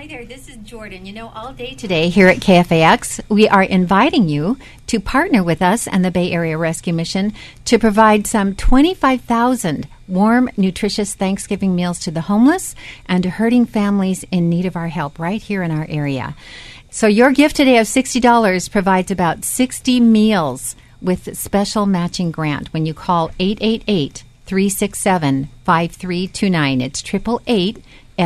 Hi there, this is Jordan. You know, all day today here at KFAX, we are inviting you to partner with us and the Bay Area Rescue Mission to provide some 25,000 warm, nutritious Thanksgiving meals to the homeless and to hurting families in need of our help right here in our area. So, your gift today of $60 provides about 60 meals with special matching grant when you call 888 367 5329. It's 888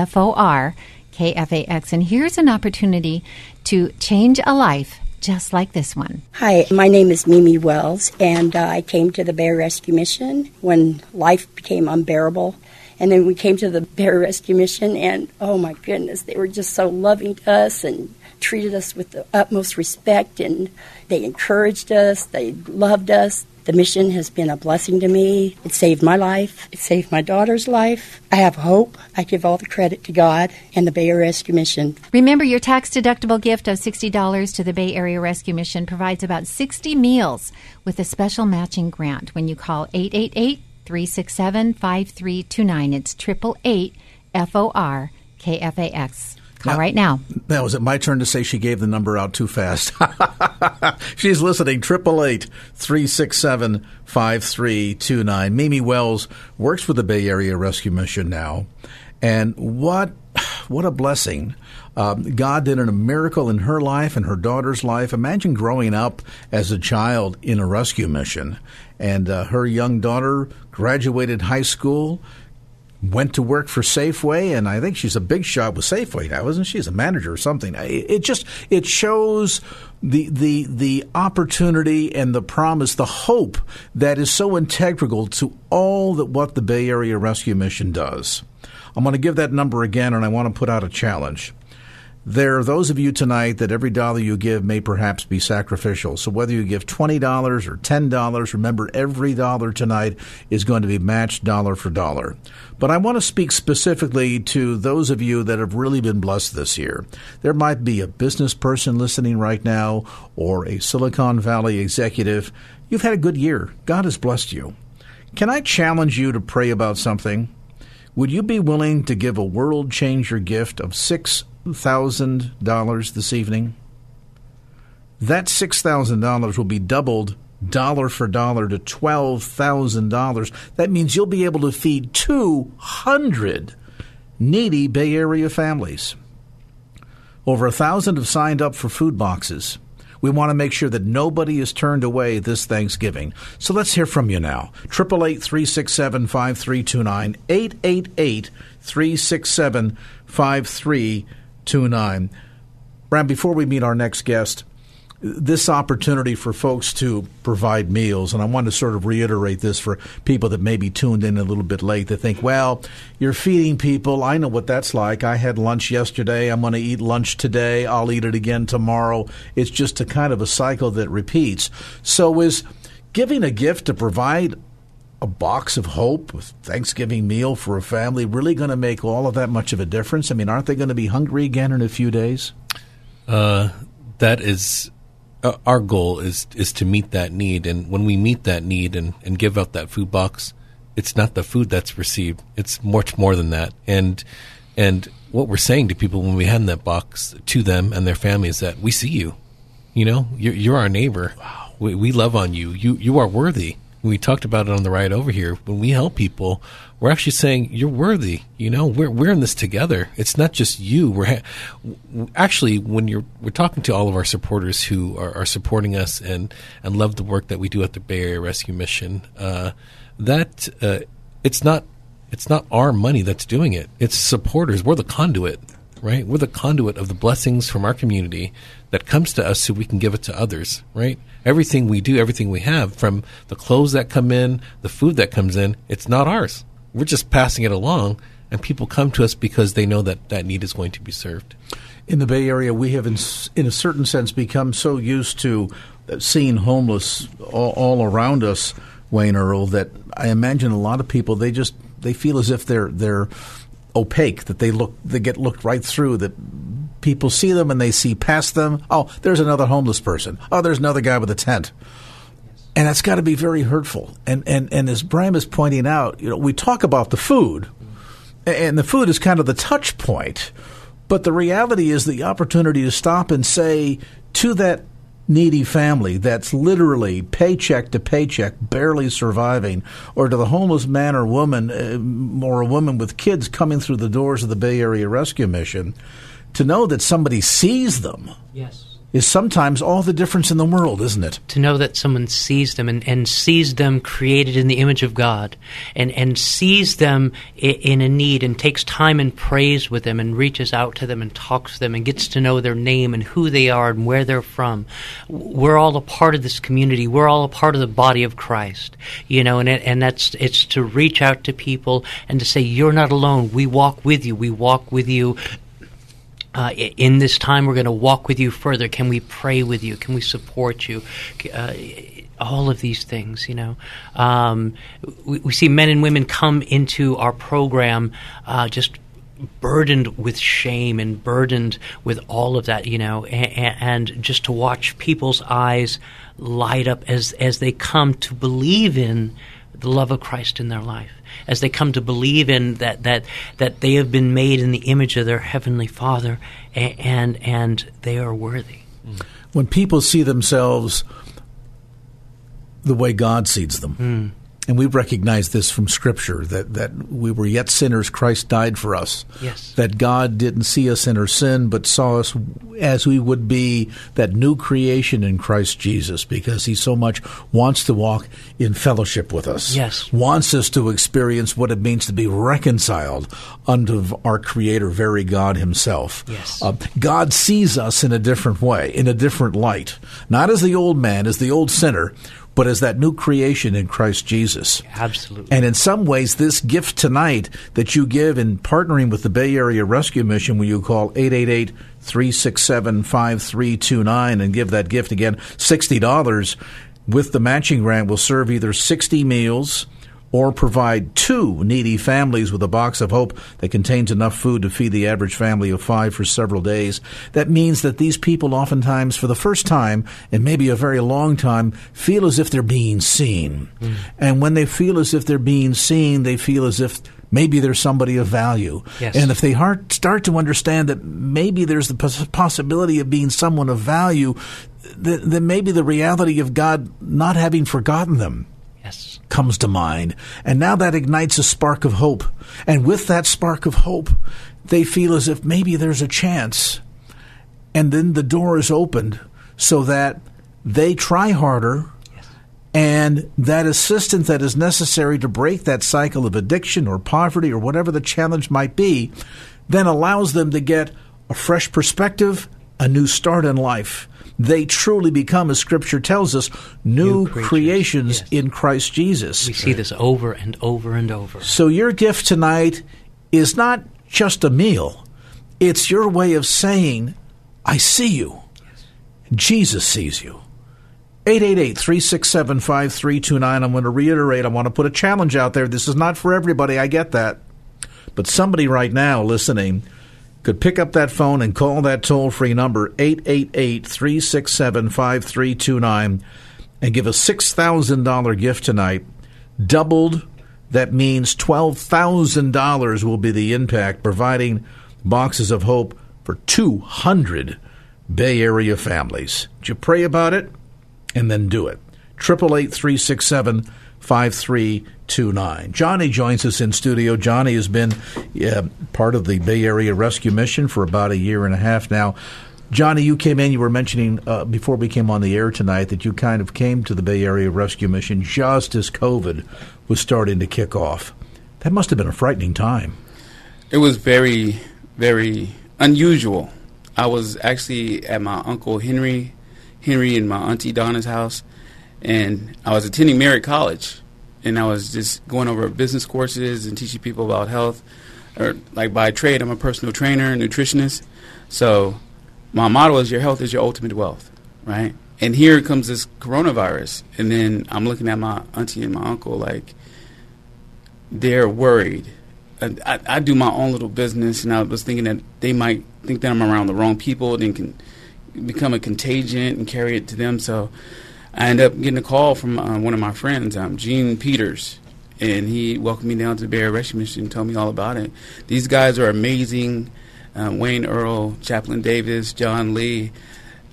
FOR KFAX. And here's an opportunity to change a life just like this one. Hi, my name is Mimi Wells, and uh, I came to the Bear Rescue Mission when life became unbearable. And then we came to the Bear Rescue Mission, and oh my goodness, they were just so loving to us and treated us with the utmost respect, and they encouraged us, they loved us. The mission has been a blessing to me. It saved my life. It saved my daughter's life. I have hope. I give all the credit to God and the Bay Area Rescue Mission. Remember, your tax deductible gift of $60 to the Bay Area Rescue Mission provides about 60 meals with a special matching grant when you call 888 367 5329. It's 888 FOR KFAX. Now- right now. Now, is it my turn to say she gave the number out too fast? She's listening. Triple eight three six seven five three two nine. Mimi Wells works with the Bay Area Rescue Mission now, and what what a blessing! Um, God did a miracle in her life and her daughter's life. Imagine growing up as a child in a rescue mission, and uh, her young daughter graduated high school went to work for Safeway, and I think she's a big shot with Safeway now, isn't she? She's a manager or something. It just it shows the the the opportunity and the promise, the hope that is so integral to all that what the Bay Area Rescue Mission does. I'm going to give that number again, and I want to put out a challenge. There are those of you tonight that every dollar you give may perhaps be sacrificial. So whether you give $20 or $10, remember every dollar tonight is going to be matched dollar for dollar. But I want to speak specifically to those of you that have really been blessed this year. There might be a business person listening right now or a Silicon Valley executive. You've had a good year. God has blessed you. Can I challenge you to pray about something? Would you be willing to give a world changer gift of $6,000 this evening? That $6,000 will be doubled dollar for dollar to $12,000. That means you'll be able to feed 200 needy Bay Area families. Over a thousand have signed up for food boxes. We want to make sure that nobody is turned away this Thanksgiving. So let's hear from you now. 888 367 5329. 888 367 5329. Brad, before we meet our next guest, this opportunity for folks to provide meals, and I want to sort of reiterate this for people that may be tuned in a little bit late that think, well, you're feeding people. I know what that's like. I had lunch yesterday. I'm going to eat lunch today. I'll eat it again tomorrow. It's just a kind of a cycle that repeats. So, is giving a gift to provide a box of hope, a Thanksgiving meal for a family, really going to make all of that much of a difference? I mean, aren't they going to be hungry again in a few days? Uh, that is uh, our goal is is to meet that need, and when we meet that need and, and give out that food box, it's not the food that's received; it's much more than that. And and what we're saying to people when we hand that box to them and their family is that we see you. You know, you're, you're our neighbor. Wow. We, we love on you. You you are worthy. We talked about it on the ride over here. When we help people, we're actually saying you're worthy. You know, we're we're in this together. It's not just you. We're ha- actually when you're we're talking to all of our supporters who are, are supporting us and and love the work that we do at the Bay Area Rescue Mission. Uh, that uh, it's not it's not our money that's doing it. It's supporters. We're the conduit, right? We're the conduit of the blessings from our community that comes to us so we can give it to others, right? Everything we do, everything we have, from the clothes that come in, the food that comes in, it's not ours. We're just passing it along and people come to us because they know that that need is going to be served. In the Bay Area, we have, in, in a certain sense, become so used to seeing homeless all, all around us, Wayne Earl, that I imagine a lot of people they just they feel as if they're they're opaque, that they look they get looked right through, that people see them and they see past them. Oh, there's another homeless person. Oh, there's another guy with a tent. And that's got to be very hurtful. And, and, and as Bram is pointing out, you know, we talk about the food, and the food is kind of the touch point. But the reality is the opportunity to stop and say to that needy family that's literally paycheck to paycheck, barely surviving, or to the homeless man or woman, uh, or a woman with kids coming through the doors of the Bay Area Rescue Mission, to know that somebody sees them. Yes is sometimes all the difference in the world, isn't it? To know that someone sees them and, and sees them created in the image of God and, and sees them in, in a need and takes time and prays with them and reaches out to them and talks to them and gets to know their name and who they are and where they're from. We're all a part of this community. We're all a part of the body of Christ, you know, and, it, and that's, it's to reach out to people and to say, you're not alone. We walk with you. We walk with you uh, in this time, we're going to walk with you further. Can we pray with you? Can we support you? Uh, all of these things, you know. Um, we, we, see men and women come into our program uh, just burdened with shame and burdened with all of that, you know, and, and just to watch people's eyes light up as as they come to believe in the love of Christ in their life as they come to believe in that that that they have been made in the image of their heavenly Father and and, and they are worthy. When people see themselves the way God sees them. Mm and we recognize this from Scripture that, that we were yet sinners, Christ died for us. Yes. That God didn't see us in our sin, but saw us as we would be, that new creation in Christ Jesus, because He so much wants to walk in fellowship with us. Yes. Wants us to experience what it means to be reconciled unto our Creator, very God Himself. Yes. Uh, God sees us in a different way, in a different light. Not as the old man, as the old sinner but as that new creation in Christ Jesus. Absolutely. And in some ways, this gift tonight that you give in partnering with the Bay Area Rescue Mission, when you call 888 367 5329 and give that gift again, $60 with the matching grant will serve either 60 meals or provide two needy families with a box of hope that contains enough food to feed the average family of five for several days. That means that these people oftentimes, for the first time, and maybe a very long time, feel as if they're being seen. Mm. And when they feel as if they're being seen, they feel as if maybe there's somebody of value. Yes. And if they start to understand that maybe there's the possibility of being someone of value, then maybe the reality of God not having forgotten them yes. comes to mind. And now that ignites a spark of hope. And with that spark of hope, they feel as if maybe there's a chance. And then the door is opened so that they try harder and that assistance that is necessary to break that cycle of addiction or poverty or whatever the challenge might be then allows them to get a fresh perspective, a new start in life they truly become, as Scripture tells us, new, new creations yes. in Christ Jesus. We see this over and over and over. So your gift tonight is not just a meal, it's your way of saying, I see you. Yes. Jesus sees you. 888-367-5329. I'm going to reiterate. I want to put a challenge out there. This is not for everybody. I get that. But somebody right now listening could pick up that phone and call that toll free number 888 367 5329 and give a $6,000 gift tonight. Doubled, that means $12,000 will be the impact, providing boxes of hope for 200 Bay Area families. Did you pray about it? And then do it. 888 367 5329. Johnny joins us in studio. Johnny has been uh, part of the Bay Area Rescue Mission for about a year and a half now. Johnny, you came in, you were mentioning uh, before we came on the air tonight that you kind of came to the Bay Area Rescue Mission just as COVID was starting to kick off. That must have been a frightening time. It was very, very unusual. I was actually at my uncle Henry, Henry and my auntie Donna's house, and I was attending Merritt College, and I was just going over business courses and teaching people about health. or like by trade, I'm a personal trainer and nutritionist. So my motto is your health is your ultimate wealth, right? And here comes this coronavirus, and then I'm looking at my auntie and my uncle like they're worried. I, I do my own little business, and I was thinking that they might think that I'm around the wrong people, and can become a contagion and carry it to them. So I end up getting a call from uh, one of my friends, um, Gene Peters, and he welcomed me down to the Area Rescue Mission and told me all about it. These guys are amazing. Um, Wayne Earl, Chaplain Davis, John Lee,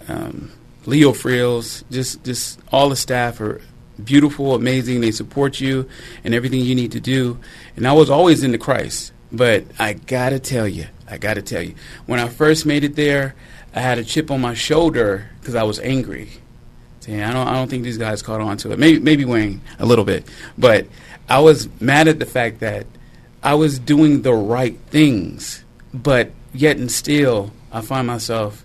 um, Leo Frills, just just all the staff are beautiful, amazing. They support you and everything you need to do. And I was always into Christ, but I gotta tell you, I gotta tell you, when I first made it there, I had a chip on my shoulder because I was angry. Saying, I don't, I don't think these guys caught on to it. Maybe, maybe Wayne a little bit, but I was mad at the fact that I was doing the right things, but yet and still, I find myself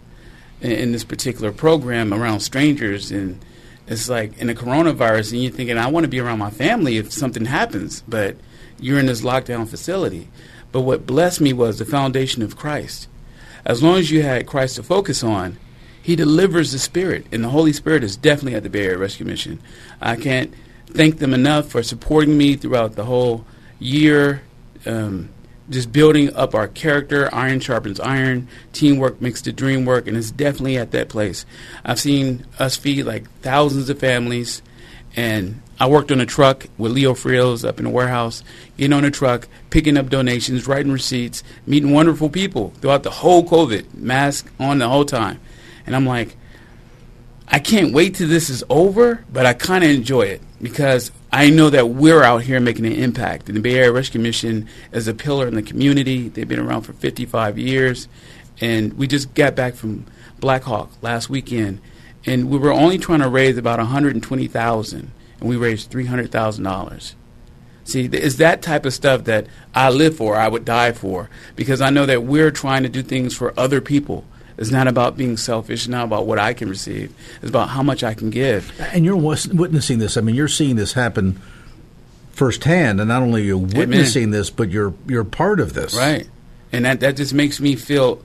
in, in, this particular program around strangers, and it's like in the coronavirus, and you're thinking, I want to be around my family if something happens, but you're in this lockdown facility. But what blessed me was the foundation of Christ. As long as you had Christ to focus on, He delivers the Spirit, and the Holy Spirit is definitely at the Area Rescue Mission. I can't thank them enough for supporting me throughout the whole year. Um, just building up our character. Iron sharpens iron. Teamwork makes the dream work, and it's definitely at that place. I've seen us feed like thousands of families, and I worked on a truck with Leo Frills up in the warehouse, getting on a truck, picking up donations, writing receipts, meeting wonderful people throughout the whole COVID, mask on the whole time. And I'm like, I can't wait till this is over, but I kind of enjoy it because I know that we're out here making an impact. And the Bay Area Rescue Mission is a pillar in the community. They've been around for 55 years. And we just got back from Black Hawk last weekend. And we were only trying to raise about 120000 and we raised $300,000. See, it's that type of stuff that I live for, I would die for, because I know that we're trying to do things for other people. It's not about being selfish. It's not about what I can receive. It's about how much I can give. And you're witnessing this. I mean, you're seeing this happen firsthand, and not only you're witnessing Amen. this, but you're you're part of this, right? And that that just makes me feel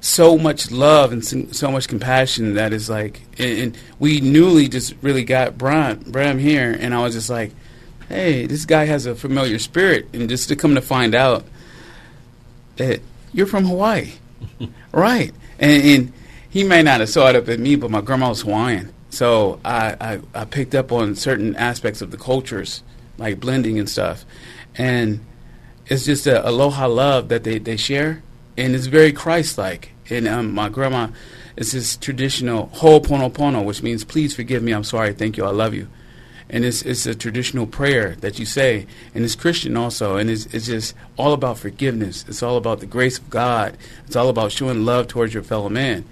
so much love and so much compassion that is like, and, and we newly just really got Bram Bram here, and I was just like, hey, this guy has a familiar spirit, and just to come to find out that you're from Hawaii, right? And, and, he may not have saw it up at me, but my grandma was Hawaiian. So I, I, I, picked up on certain aspects of the cultures, like blending and stuff. And it's just a aloha love that they, they share. And it's very Christ like. And um, my grandma is this traditional ho'oponopono, which means please forgive me, I'm sorry, thank you, I love you and it's it's a traditional prayer that you say, and it's Christian also, and it's it's just all about forgiveness. It's all about the grace of God. It's all about showing love towards your fellow man.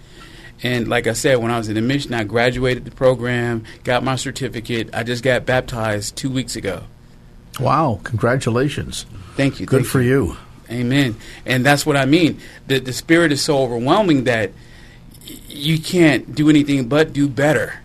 And like I said, when I was in the mission, I graduated the program, got my certificate. I just got baptized two weeks ago. Wow! Congratulations. Thank you. Good thank for you. you. Amen. And that's what I mean. The the spirit is so overwhelming that you can't do anything but do better.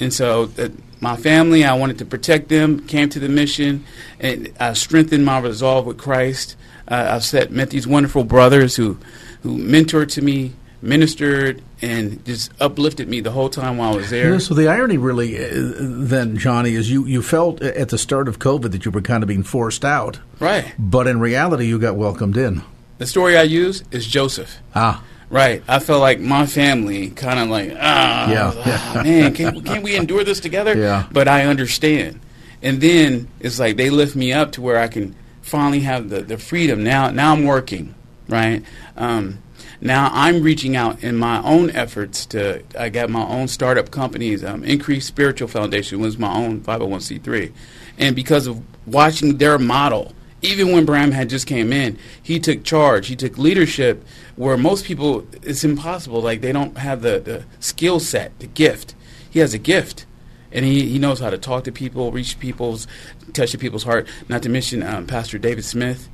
And so. Uh, my family. I wanted to protect them. Came to the mission, and I strengthened my resolve with Christ. Uh, I've set, met these wonderful brothers who who mentored to me, ministered, and just uplifted me the whole time while I was there. Yeah, so the irony, really, uh, then Johnny, is you you felt at the start of COVID that you were kind of being forced out, right? But in reality, you got welcomed in. The story I use is Joseph. Ah. Right. I felt like my family kind of like, ah, yeah, ah, man, can't, can't we endure this together? Yeah. But I understand. And then it's like they lift me up to where I can finally have the, the freedom. Now, now I'm working, right? Um, now I'm reaching out in my own efforts to. I got my own startup companies. Um, Increase Spiritual Foundation was my own 501c3, and because of watching their model, even when Bram had just came in, he took charge. He took leadership where most people it's impossible. Like they don't have the, the skill set the gift. He has a gift. And he, he knows how to talk to people reach people's touch people's heart. Not to mention um, pastor david smith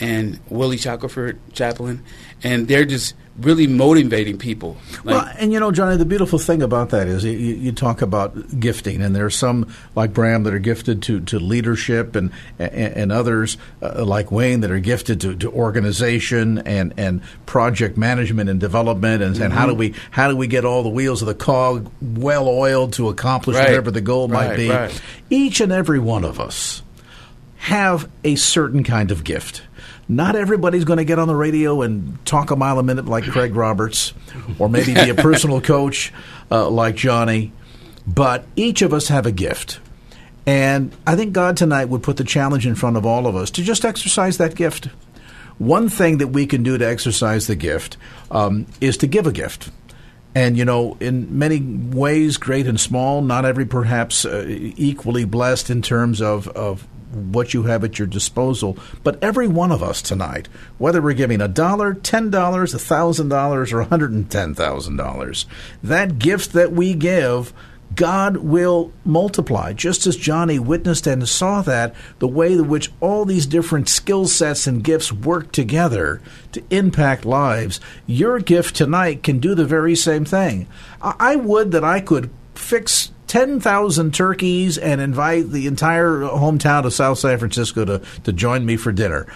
and Willie Shackelford Chaplain, and they're just really motivating people. Like, well, and you know, Johnny, the beautiful thing about that is you, you, talk about gifting, and there are some like Bram that are gifted to, to leadership, and and, and others uh, like Wayne that are gifted to, to organization and, and project management and development, and, mm-hmm. and how do we how do we get all the wheels of the cog well oiled to accomplish right. whatever the goal right, might be. Right. Each and every one of us have a certain kind of gift not everybody's going to get on the radio and talk a mile a minute like Craig Roberts, or maybe be a personal coach uh, like Johnny. But each of us have a gift. And I think God tonight would put the challenge in front of all of us to just exercise that gift. One thing that we can do to exercise the gift um, is to give a gift. And, you know, in many ways, great and small, not every perhaps uh, equally blessed in terms of, of what you have at your disposal. But every one of us tonight, whether we're giving a dollar, ten dollars, a thousand dollars, or hundred and ten thousand dollars, that gift that we give God will multiply. Just as Johnny witnessed and saw that, the way in which all these different skill sets and gifts work together to impact lives, your gift tonight can do the very same thing. I would that I could fix 10,000 turkeys and invite the entire hometown of South San Francisco to, to join me for dinner.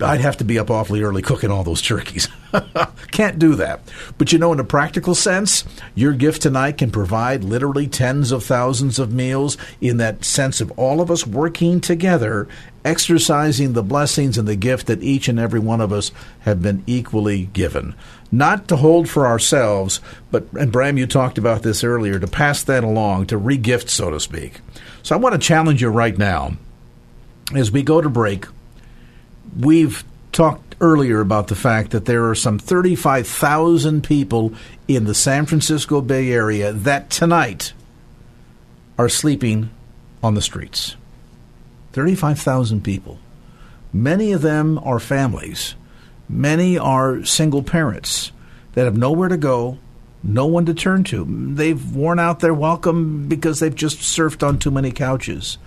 I'd have to be up awfully early cooking all those turkeys. Can't do that. But you know, in a practical sense, your gift tonight can provide literally tens of thousands of meals in that sense of all of us working together, exercising the blessings and the gift that each and every one of us have been equally given not to hold for ourselves, but, and Bram, you talked about this earlier, to pass that along, to regift, so to speak. So I want to challenge you right now. As we go to break, we've talked earlier about the fact that there are some 35,000 people in the San Francisco Bay Area that tonight are sleeping on the streets. 35,000 people. Many of them are families Many are single parents that have nowhere to go, no one to turn to. They've worn out their welcome because they've just surfed on too many couches.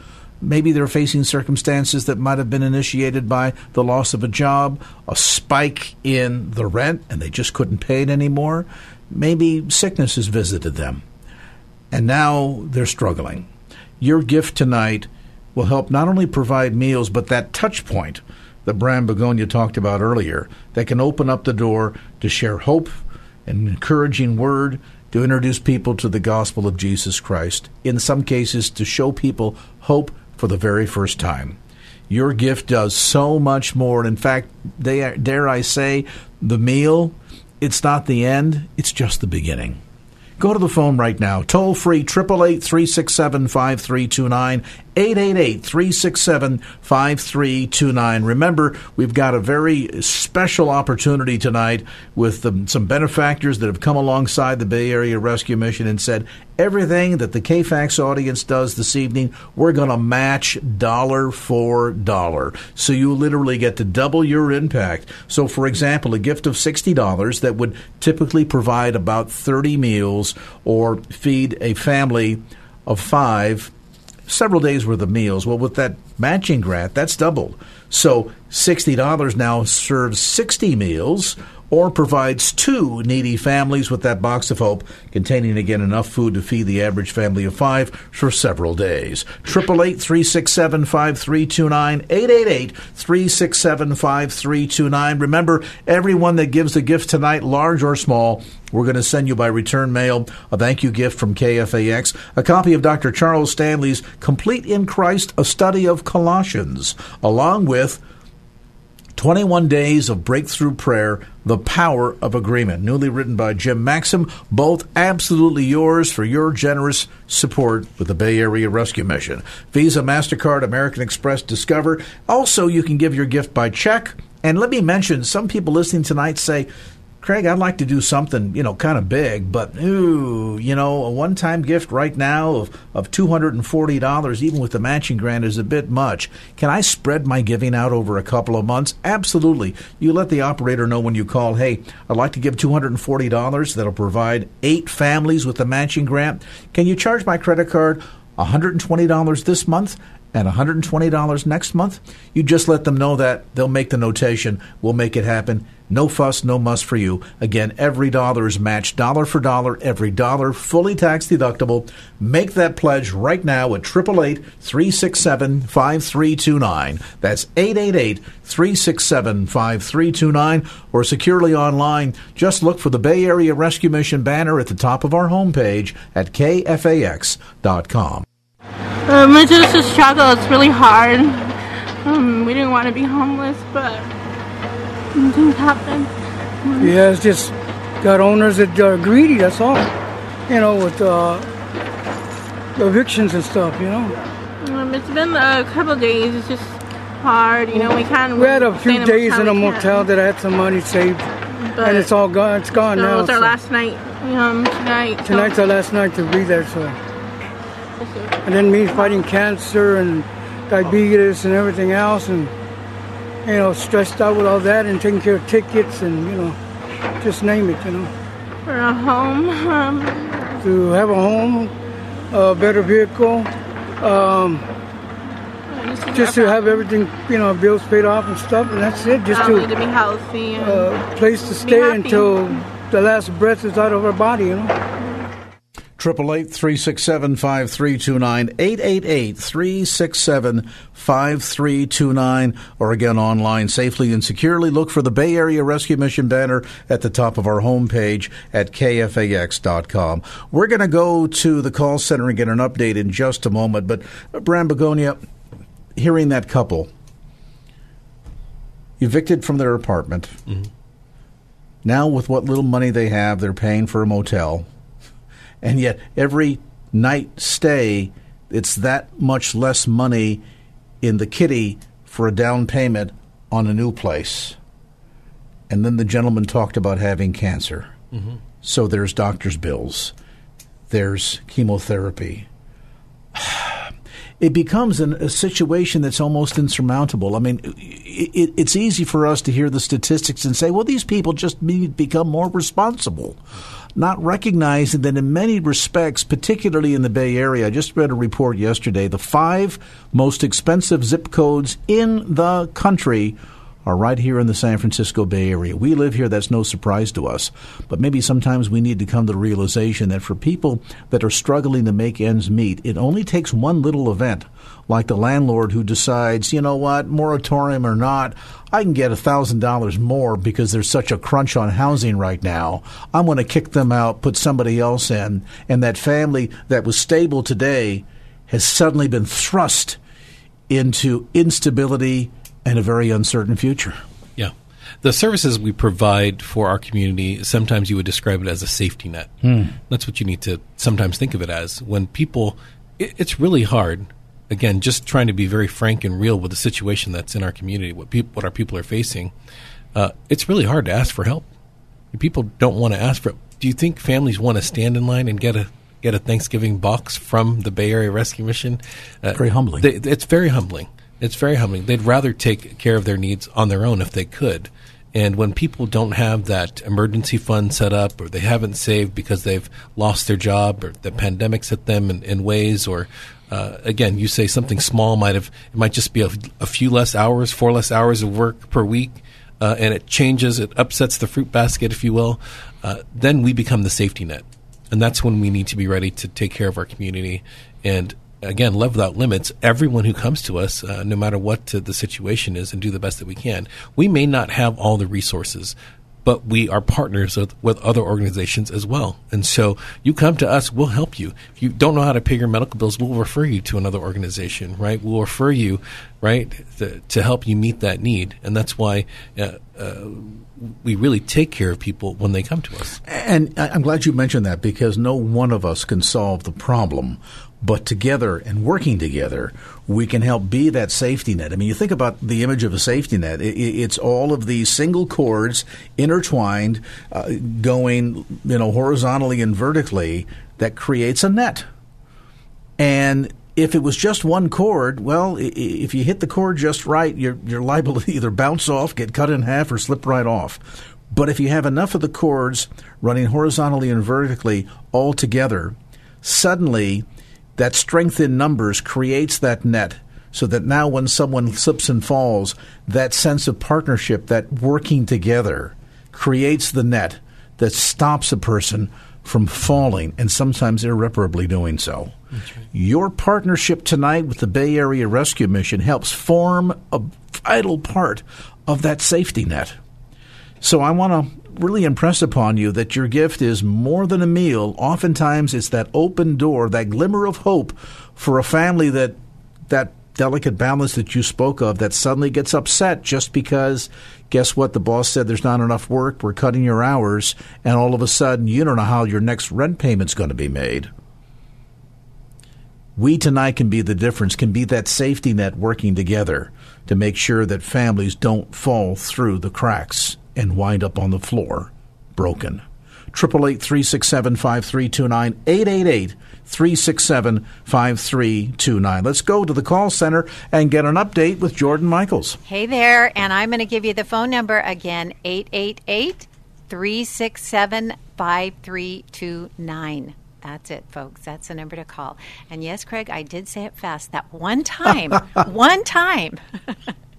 Maybe they're facing circumstances that might have been initiated by the loss of a job, a spike in the rent, and they just couldn't pay it anymore. Maybe sickness has visited them, and now they're struggling. Your gift tonight will help not only provide meals, but that touch point that Bram Begonia talked about earlier that can open up the door to share hope and encouraging word to introduce people to the gospel of Jesus Christ. In some cases, to show people hope for the very first time. Your gift does so much more. In fact, dare I say, the meal, it's not the end, it's just the beginning. Go to the phone right now. Toll free 888 367 5329. 888 367 5329. Remember, we've got a very special opportunity tonight with the, some benefactors that have come alongside the Bay Area Rescue Mission and said, everything that the KFAX audience does this evening, we're going to match dollar for dollar. So you literally get to double your impact. So, for example, a gift of $60 that would typically provide about 30 meals or feed a family of five several days worth of meals. Well, with that matching grant, that's doubled. So $60 now serves 60 meals or provides two needy families with that box of hope containing again enough food to feed the average family of five for several days. 888 367 5329 888 367 5329. Remember, everyone that gives a gift tonight, large or small, we're going to send you by return mail a thank you gift from KFAX, a copy of Dr. Charles Stanley's Complete in Christ, a study of Colossians, along with 21 Days of Breakthrough Prayer, The Power of Agreement, newly written by Jim Maxim, both absolutely yours for your generous support with the Bay Area Rescue Mission. Visa, MasterCard, American Express, Discover. Also, you can give your gift by check. And let me mention, some people listening tonight say, Craig, I'd like to do something, you know, kind of big, but ooh, you know, a one-time gift right now of, of $240, even with the matching grant, is a bit much. Can I spread my giving out over a couple of months? Absolutely. You let the operator know when you call, hey, I'd like to give $240. That'll provide eight families with the matching grant. Can you charge my credit card $120 this month? And $120 next month, you just let them know that. They'll make the notation. We'll make it happen. No fuss, no muss for you. Again, every dollar is matched dollar for dollar, every dollar fully tax deductible. Make that pledge right now at 888 367 5329. That's 888 367 5329 or securely online. Just look for the Bay Area Rescue Mission banner at the top of our homepage at kfax.com. Um, it's just a struggle. It's really hard. Um, we didn't want to be homeless, but things happen. Yeah, it's just got owners that are greedy. That's all. You know, with uh, evictions and stuff. You know. Um, it's been a couple days. It's just hard. You know, we can't. We had a few days in a motel that I had some money saved, But- and it's all gone. It's gone So now. it was our so- last night. Um, tonight. so- Tonight's our last night to be there. So, and then me fighting cancer and diabetes and everything else, and you know, stressed out with all that and taking care of tickets and you know, just name it. You know, for a home. Um, to have a home, a better vehicle, um, just to have everything, you know, bills paid off and stuff, and that's it. Just to to be healthy. a uh, place to stay until the last breath is out of our body. You know. Triple eight three six seven five three two nine eight eight eight three six seven five three two nine or again online safely and securely look for the Bay Area Rescue Mission banner at the top of our homepage at kfax.com. We're going to go to the call center and get an update in just a moment, but uh, Bram Begonia, hearing that couple evicted from their apartment. Now, with what little money they have, they're paying for a motel and yet every night stay it's that much less money in the kitty for a down payment on a new place. And then the gentleman talked about having cancer. Mhm. so there's doctor's bills. There's chemotherapy. It becomes an, a situation that's almost insurmountable. I mean, it, it, it's easy for us to hear the statistics and say, well, these people just need to become more responsible, not recognizing that in many respects, particularly in the Bay Area, I just read a report yesterday, the five most expensive zip codes in the country are right here in the San Francisco Bay Area. We live here, that's no surprise to us. But maybe sometimes we need to come to the realization that for people that are struggling to make ends meet, it only takes one little event, like the landlord who decides, you know what, moratorium or not, I can get $1,000 more because there's such a crunch on housing right now. I'm going to kick them out, put somebody else in, and that family that was stable today has suddenly been thrust into instability and a very uncertain future. Yeah. The services we provide for our community, sometimes you would describe it as a safety net. Hmm. That's what you need to sometimes think of it as. When people, it, it's really hard. Again, just trying to be very frank and real with the situation that's in our community, what people, what our people are facing. Uh, it's really hard to ask for help. People don't want to ask for. It. Do you think families want to stand in line and get a get a Thanksgiving box from the Bay Area Rescue Mission? Uh, Very humbling. they- it's very humbling. It's very humbling. They'd rather take care of their needs on their own if they could. And when people don't have that emergency fund set up or they haven't saved because they've lost their job or the pandemic's hit them in, in ways or uh, again, you say something small might have it might just be a, a few less hours, four less hours of work per week, uh, and it changes, it upsets the fruit basket, if you will. Uh, then we become the safety net, and that's when we need to be ready to take care of our community. And again, love without limits. Everyone who comes to us, uh, no matter what the situation is, and do the best that we can. We may not have all the resources. But we are partners with, with other organizations as well. And so you come to us, we'll help you. If you don't know how to pay your medical bills, we'll refer you to another organization, right? We'll refer you, right, to, to help you meet that need. And that's why uh, uh, we really take care of people when they come to us. And I'm glad you mentioned that because no one of us can solve the problem. But together and working together, we can help be that safety net. I mean, you think about the image of a safety net. It's all of these single cords intertwined, uh, going, you know, horizontally and vertically that creates a net. And if it was just one cord, well, if you hit the cord just right, you're, you're liable to either bounce off, get cut in half, or slip right off. But if you have enough of the cords running horizontally and vertically all together, suddenly that strength in numbers creates that net so that now when someone slips and falls, that sense of partnership, that working together, creates the net that stops a person from falling and sometimes irreparably doing so. Right. Your partnership tonight with the Bay Area Rescue Mission helps form a vital part of that safety net. So I want to really impress upon you that your gift is more than a meal. Oftentimes it's that open door, that glimmer of hope for a family that that delicate balance that you spoke of that suddenly gets upset just because guess what? The boss said there's not enough work we're cutting your hours and all of a sudden you don't know how your next rent payment's going to be made. We tonight can be the difference can be that safety net working together to make sure that families don't fall through the cracks and wind up on the floor broken Triple eight three six seven five three two nine eight eight eight three six seven five three two nine. Let's go to the call center and get an update with Jordan Michaels. Hey there, and I'm going to give you the phone number again 888 367 5329. That's it, folks. That's the number to call. And yes, Craig, I did say it fast that one time. one time.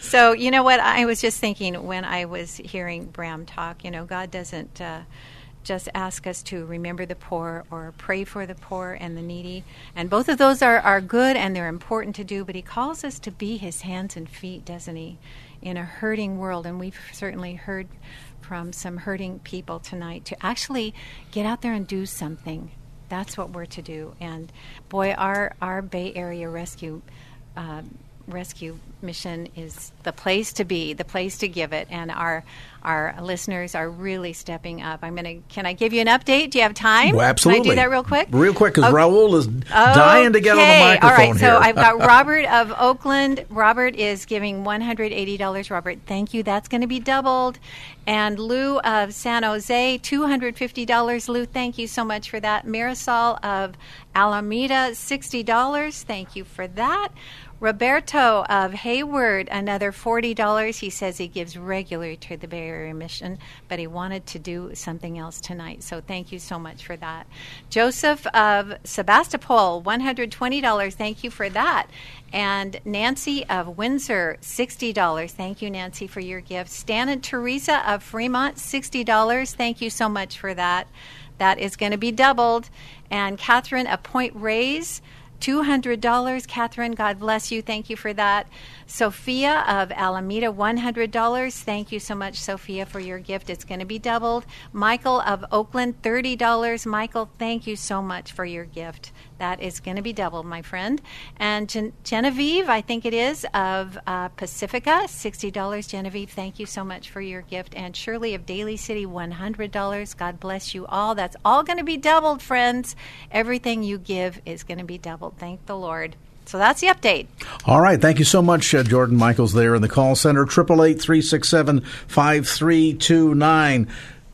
so, you know what? I was just thinking when I was hearing Bram talk, you know, God doesn't. Uh, just ask us to remember the poor or pray for the poor and the needy. And both of those are, are good and they're important to do, but He calls us to be His hands and feet, doesn't He, in a hurting world. And we've certainly heard from some hurting people tonight to actually get out there and do something. That's what we're to do. And boy, our, our Bay Area Rescue. Uh, rescue mission is the place to be, the place to give it, and our our listeners are really stepping up. I'm going to. Can I give you an update? Do you have time? Well, absolutely. Can I do that real quick? Real quick, because okay. Oh, Raul is dying to get on the microphone All right. Here. So I've got Robert of Oakland. Robert is giving $180. Robert, thank you. That's going to be doubled. And Lou of San Jose, $250. Lou, thank you so much for that. Marisol of Alameda, $60. Thank you for that. Roberto of Hayward, another $40. He says he gives regularly to the Bay Area Mission, but he wanted to do something else tonight. So thank you so much for that. Joseph of Sebastopol, $120. Thank you for that. And Nancy of Windsor, $60. Thank you, Nancy, for your gift. Stan and Teresa of Fremont, $60. Thank you so much for that. That is going to be doubled. And Catherine of Point Reyes, $200. Catherine, God bless you. Thank you for that. Sophia of Alameda, $100. Thank you so much, Sophia, for your gift. It's going to be doubled. Michael of Oakland, $30. Michael, thank you so much for your gift. That is going to be doubled, my friend. And Gen- Genevieve, I think it is, of uh, Pacifica, $60. Genevieve, thank you so much for your gift. And Shirley of Daly City, $100. God bless you all. That's all going to be doubled, friends. Everything you give is going to be doubled. Thank the Lord. So that's the update. All right. Thank you so much, uh, Jordan Michaels, there in the call center, 888 367 5329.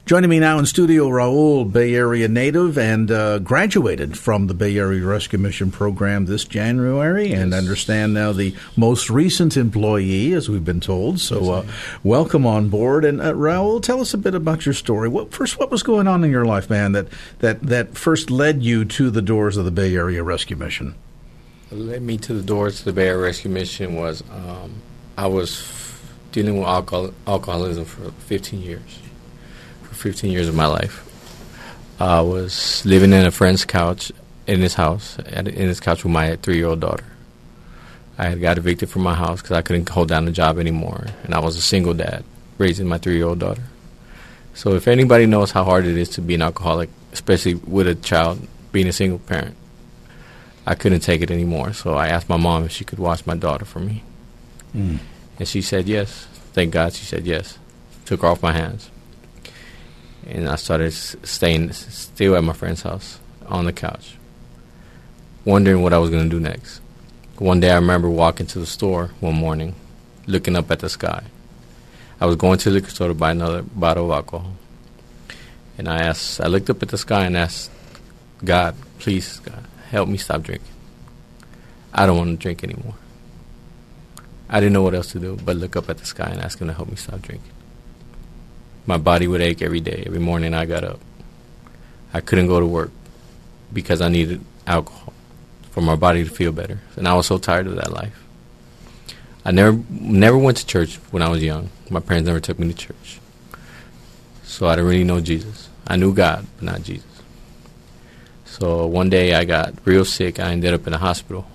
Joining me now in studio, Raul, Bay Area native and uh, graduated from the Bay Area Rescue Mission program this January, yes. and understand now the most recent employee, as we've been told. So, uh, welcome on board. And uh, Raul, tell us a bit about your story. What, first, what was going on in your life, man, that that that first led you to the doors of the Bay Area Rescue Mission? What led me to the doors of the Bay Area Rescue Mission was um, I was dealing with alcohol- alcoholism for 15 years 15 years of my life. I was living in a friend's couch in his house, in his couch with my three year old daughter. I had got evicted from my house because I couldn't hold down a job anymore, and I was a single dad raising my three year old daughter. So, if anybody knows how hard it is to be an alcoholic, especially with a child being a single parent, I couldn't take it anymore. So, I asked my mom if she could watch my daughter for me. Mm. And she said yes. Thank God she said yes. Took her off my hands and I started staying still at my friend's house on the couch, wondering what I was going to do next. One day I remember walking to the store one morning, looking up at the sky. I was going to the liquor store to buy another bottle of alcohol. And I asked, I looked up at the sky and asked, God, please, God, help me stop drinking. I don't want to drink anymore. I didn't know what else to do but look up at the sky and ask Him to help me stop drinking. My body would ache every day, every morning I got up. I couldn't go to work because I needed alcohol. for my body to feel better. And I was so tired of that life. I never never went to church when I was young. My parents never took me to church. So I didn't really know Jesus. I knew God, but not Jesus. So one day I got real sick. I ended up in a hospital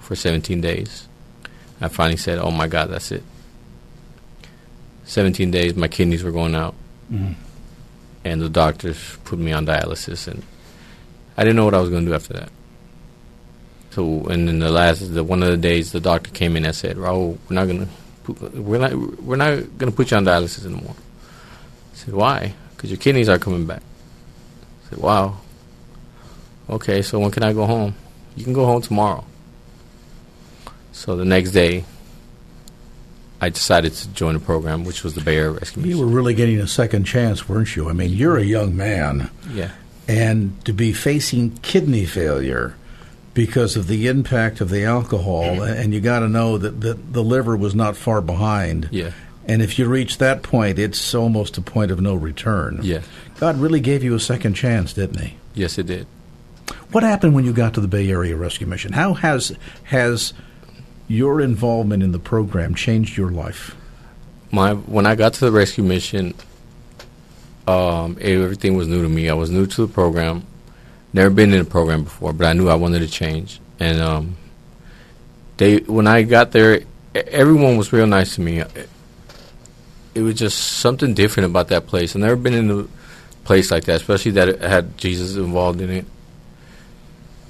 for 17 days. I finally said, "Oh my God, that's it." 17 days, my kidneys were going out, Mhm. and the doctors put me on dialysis, and I didn't know what I was going to do after that. So, and then the last, the one of the days, the doctor came in and said, "Raul, we're not going to, we're not, we're not going to put you on dialysis anymore." I said, "Why?" Because your kidneys are coming back. I said, "Wow." Okay, so when can I go home? You can go home tomorrow. So the next day, I decided to join the program, which was the Bay Area Rescue Mission. You were really getting a second chance, weren't you? I mean, you're a young man. Yeah. And to be facing kidney failure because of the impact of the alcohol, and you got to know that, that the liver was not far behind. Yeah. And if you reach that point, it's almost a point of no return. Yeah. God really gave you a second chance, didn't He? Yes, it did. What happened when you got to the Bay Area Rescue Mission? How has has your involvement in the program changed your life? My when I got to the rescue mission, um, everything was new to me. I was new to the program, never been in the program before, but I knew I wanted to change. And um, they when I got there, everyone was real nice to me. It, was just something different about that place. I've never been in a place like that, especially that had Jesus involved in it.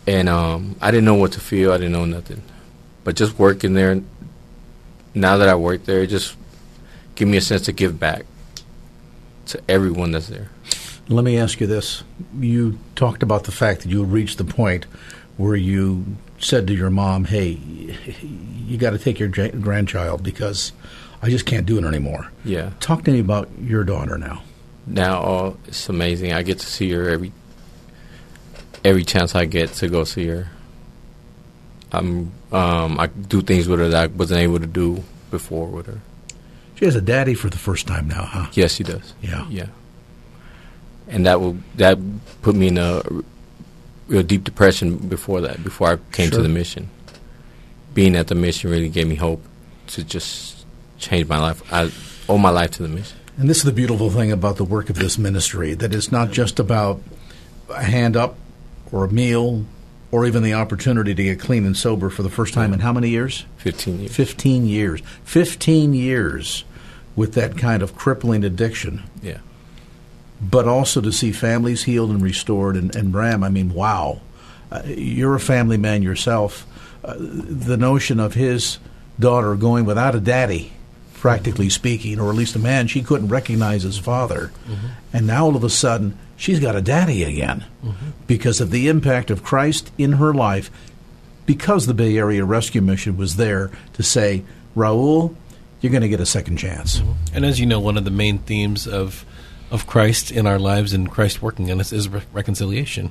And um, I didn't know what to feel. I didn't know nothing. But just working there, now that I work there, it just give me a sense to give back to everyone that's there. Let me ask you this. You talked about the fact that you reached the point where you said to your mom, hey, you got to take your grandchild because I just can't do it anymore. Yeah. Talk to me about your daughter now. Now oh, it's amazing. I get to see her every every chance I get to go see her. I'm um, I do things with her that I wasn't able to do before with her. She has a daddy for the first time now, huh? Yes, she does. Yeah. Yeah. And that will that put me in a real deep depression before that. Before I came Sure. to the mission, being at the mission really gave me hope to just change my life. I owe my life to the mission. And this is the beautiful thing about the work of this ministry that it's not just about a hand up or a meal or even the opportunity to get clean and sober for the first time in how many years? 15 years. 15 years. 15 years with that kind of crippling addiction. Yeah. But also to see families healed and restored. And, and Bram, I mean, wow. Uh, you're a family man yourself. Uh, the notion of his daughter going without a daddy, practically speaking, or at least a man she couldn't recognize as father. And now all of a sudden, she's got a daddy again because of the impact of Christ in her life, because the Bay Area Rescue Mission was there to say, Raul, you're going to get a second chance. And as you know, one of the main themes of of Christ in our lives and Christ working in us is re- reconciliation,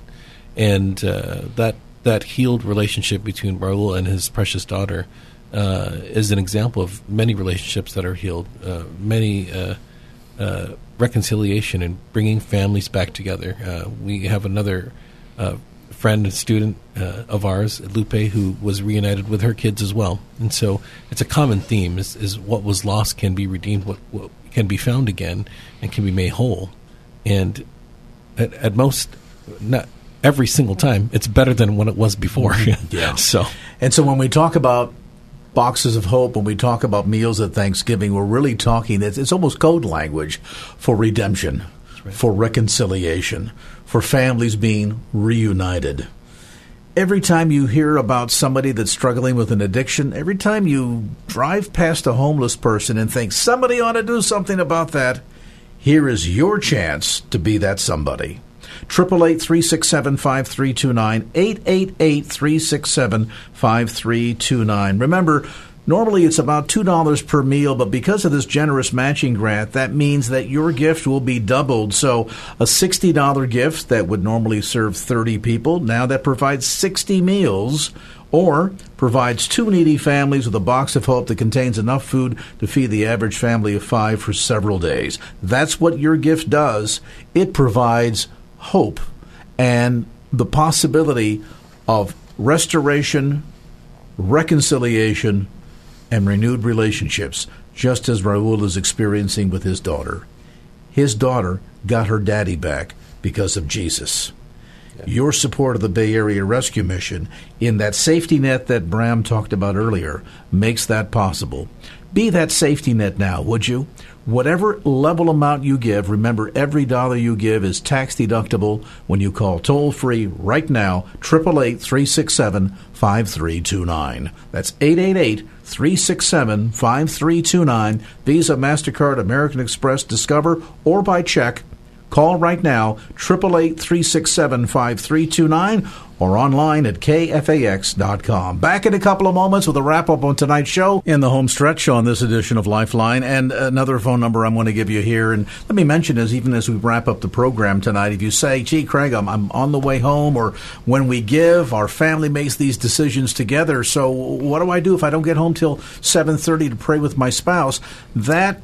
and uh, that that healed relationship between Raul and his precious daughter uh, is an example of many relationships that are healed, uh, many. Reconciliation and bringing families back together. Uh, we have another uh, friend and student uh, of ours, Lupe, who was reunited with her kids as well. And so it's a common theme: is, is what was lost can be redeemed, what, what can be found again, and can be made whole. And at, at most, not every single time, it's better than what it was before. Yeah. so And so when we talk about boxes of hope, when we talk about meals at Thanksgiving, we're really talking, it's, it's almost code language for redemption, for reconciliation, for families being reunited. Every time you hear about somebody that's struggling with an addiction, every time you drive past a homeless person and think somebody ought to do something about that, here is your chance to be that somebody. 888-367-5329, 888-367-5329. Remember, normally it's about $2 per meal, but because of this generous matching grant, that means that your gift will be doubled. So a $60 gift that would normally serve 30 people, now that provides 60 meals or provides two needy families with a box of hope that contains enough food to feed the average family of five for several days. That's what your gift does. It provides hope and the possibility of restoration, reconciliation, and renewed relationships, just as Raul is experiencing with his daughter. His daughter got her daddy back because of Jesus. Your support of the Bay Area Rescue Mission in that safety net that Bram talked about earlier makes that possible. Be that safety net now, would you? Whatever level amount you give, remember every dollar you give is tax deductible when you call toll free right now, 888 367 5329. That's 888 367 5329. Visa, MasterCard, American Express, Discover, or by check. Call right now, 888 367 5329 or online at kfax.com. Back in a couple of moments with a wrap up on tonight's show in the home stretch on this edition of Lifeline. And another phone number I'm going to give you here. And let me mention is even as we wrap up the program tonight, if you say, gee, Craig, I'm, I'm on the way home, or when we give, our family makes these decisions together. So what do I do if I don't get home till 7.30 to pray with my spouse? That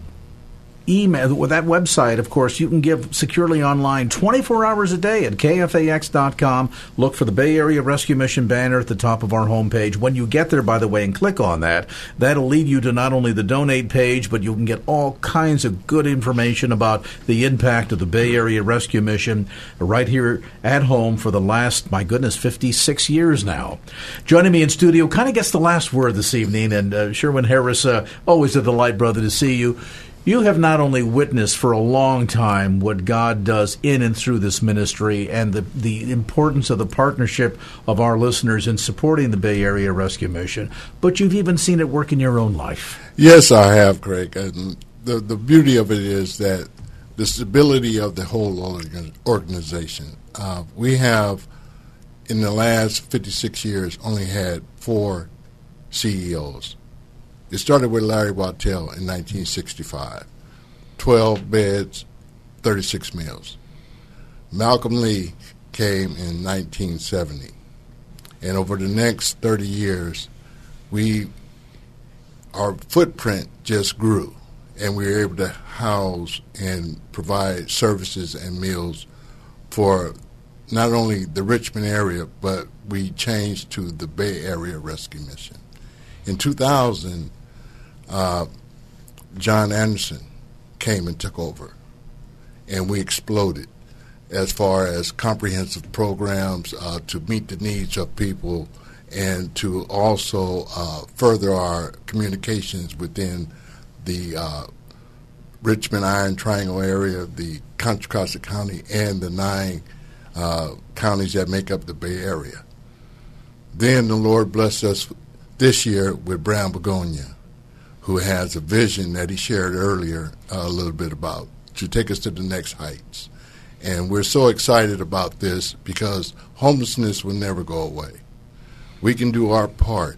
email with that website of course you can give securely online 24 hours a day at kfax.com look for the bay area rescue mission banner at the top of our homepage. When you get there by the way and click on that that'll lead you to not only the donate page but you can get all kinds of good information about the impact of the bay area rescue mission right here at home for the last my goodness 56 years now. Joining me in studio kind of gets the last word this evening and uh, sherwin harris uh, always a delight brother to see you you have not only witnessed for a long time what God does in and through this ministry and the, the importance of the partnership of our listeners in supporting the Bay Area Rescue Mission, but you've even seen it work in your own life. Yes, I have, Greg. And the, the beauty of it is that the stability of the whole organization. Uh, we have, in the last 56 years, only had four CEOs. It started with Larry Wachtell in 1965. 12 beds, 36 meals. Malcolm Lee came in 1970. And over the next 30 years, we our footprint just grew and we were able to house and provide services and meals for not only the Richmond area, but we changed to the Bay Area Rescue Mission. In 2000, uh, John Anderson came and took over, and we exploded as far as comprehensive programs uh, to meet the needs of people and to also uh, further our communications within the uh, Richmond Iron Triangle area, the Contra Costa County, and the nine uh, counties that make up the Bay Area. Then the Lord blessed us this year with Bram Begonia who has a vision that he shared earlier uh, a little bit about to take us to the next heights. And we're so excited about this because homelessness will never go away. We can do our part,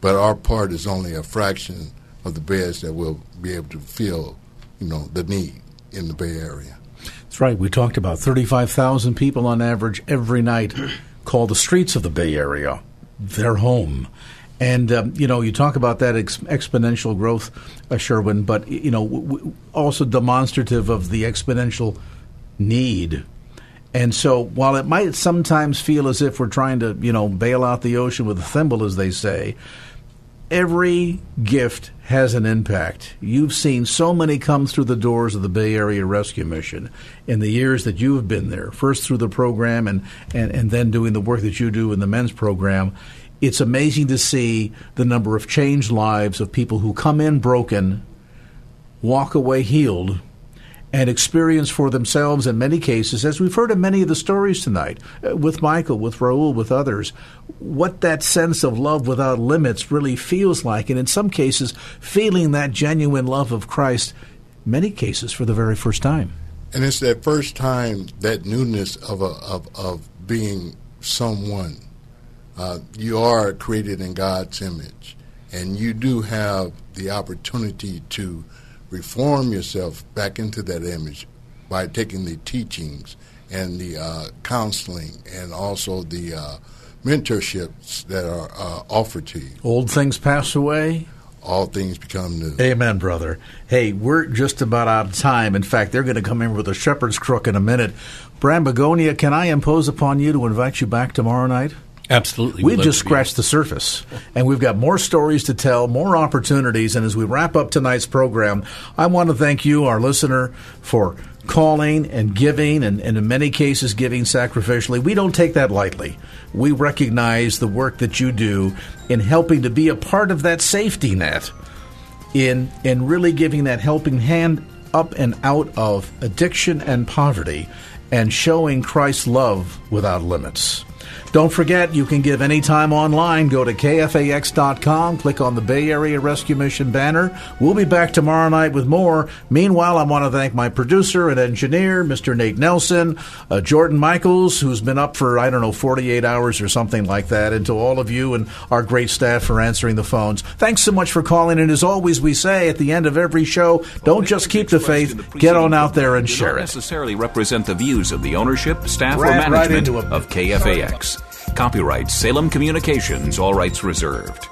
but our part is only a fraction of the beds that we'll be able to fill, you know, the need in the Bay Area. That's right. We talked about 35,000 people on average every night call the streets of the Bay Area their home. And um, you know, you talk about that ex- exponential growth, uh, Sherwin, but you know, w- w- also demonstrative of the exponential need. And so, while it might sometimes feel as if we're trying to, you know, bail out the ocean with a thimble, as they say, every gift has an impact. You've seen so many come through the doors of the Bay Area Rescue Mission in the years that you have been there, first through the program and, and, and then doing the work that you do in the men's program it's amazing to see the number of changed lives of people who come in broken, walk away healed, and experience for themselves in many cases, as we've heard in many of the stories tonight, uh, with Michael, with Raul, with others, what that sense of love without limits really feels like, and in some cases, feeling that genuine love of Christ, many cases for the very first time. And it's that first time, that newness of a, of, of being someone uh, you are created in God's image, and you do have the opportunity to reform yourself back into that image by taking the teachings and the uh, counseling and also the uh, mentorships that are uh, offered to you. Old things pass away. All things become new. Amen, brother. Hey, we're just about out of time. In fact, they're going to come in with a shepherd's crook in a minute. Bram Begonia, can I impose upon you to invite you back tomorrow night? Absolutely. We've just scratched the surface, and we've got more stories to tell, more opportunities. And as we wrap up tonight's program, I want to thank you, our listener, for calling and giving, and, and in many cases, giving sacrificially. We don't take that lightly. We recognize the work that you do in helping to be a part of that safety net, in, in really giving that helping hand up and out of addiction and poverty, and showing Christ's love without limits. Don't forget, you can give anytime online. Go to kfax.com, click on the Bay Area Rescue Mission banner. We'll be back tomorrow night with more. Meanwhile, I want to thank my producer and engineer, Mr. Nate Nelson, uh, Jordan Michaels, who's been up for, I don't know, 48 hours or something like that, and to all of you and our great staff for answering the phones. Thanks so much for calling. And as always, we say at the end of every show, don't just keep the faith, get on out there and share it. necessarily represent the views of the ownership, staff, or management of KFAX. Copyright Salem Communications, all rights reserved.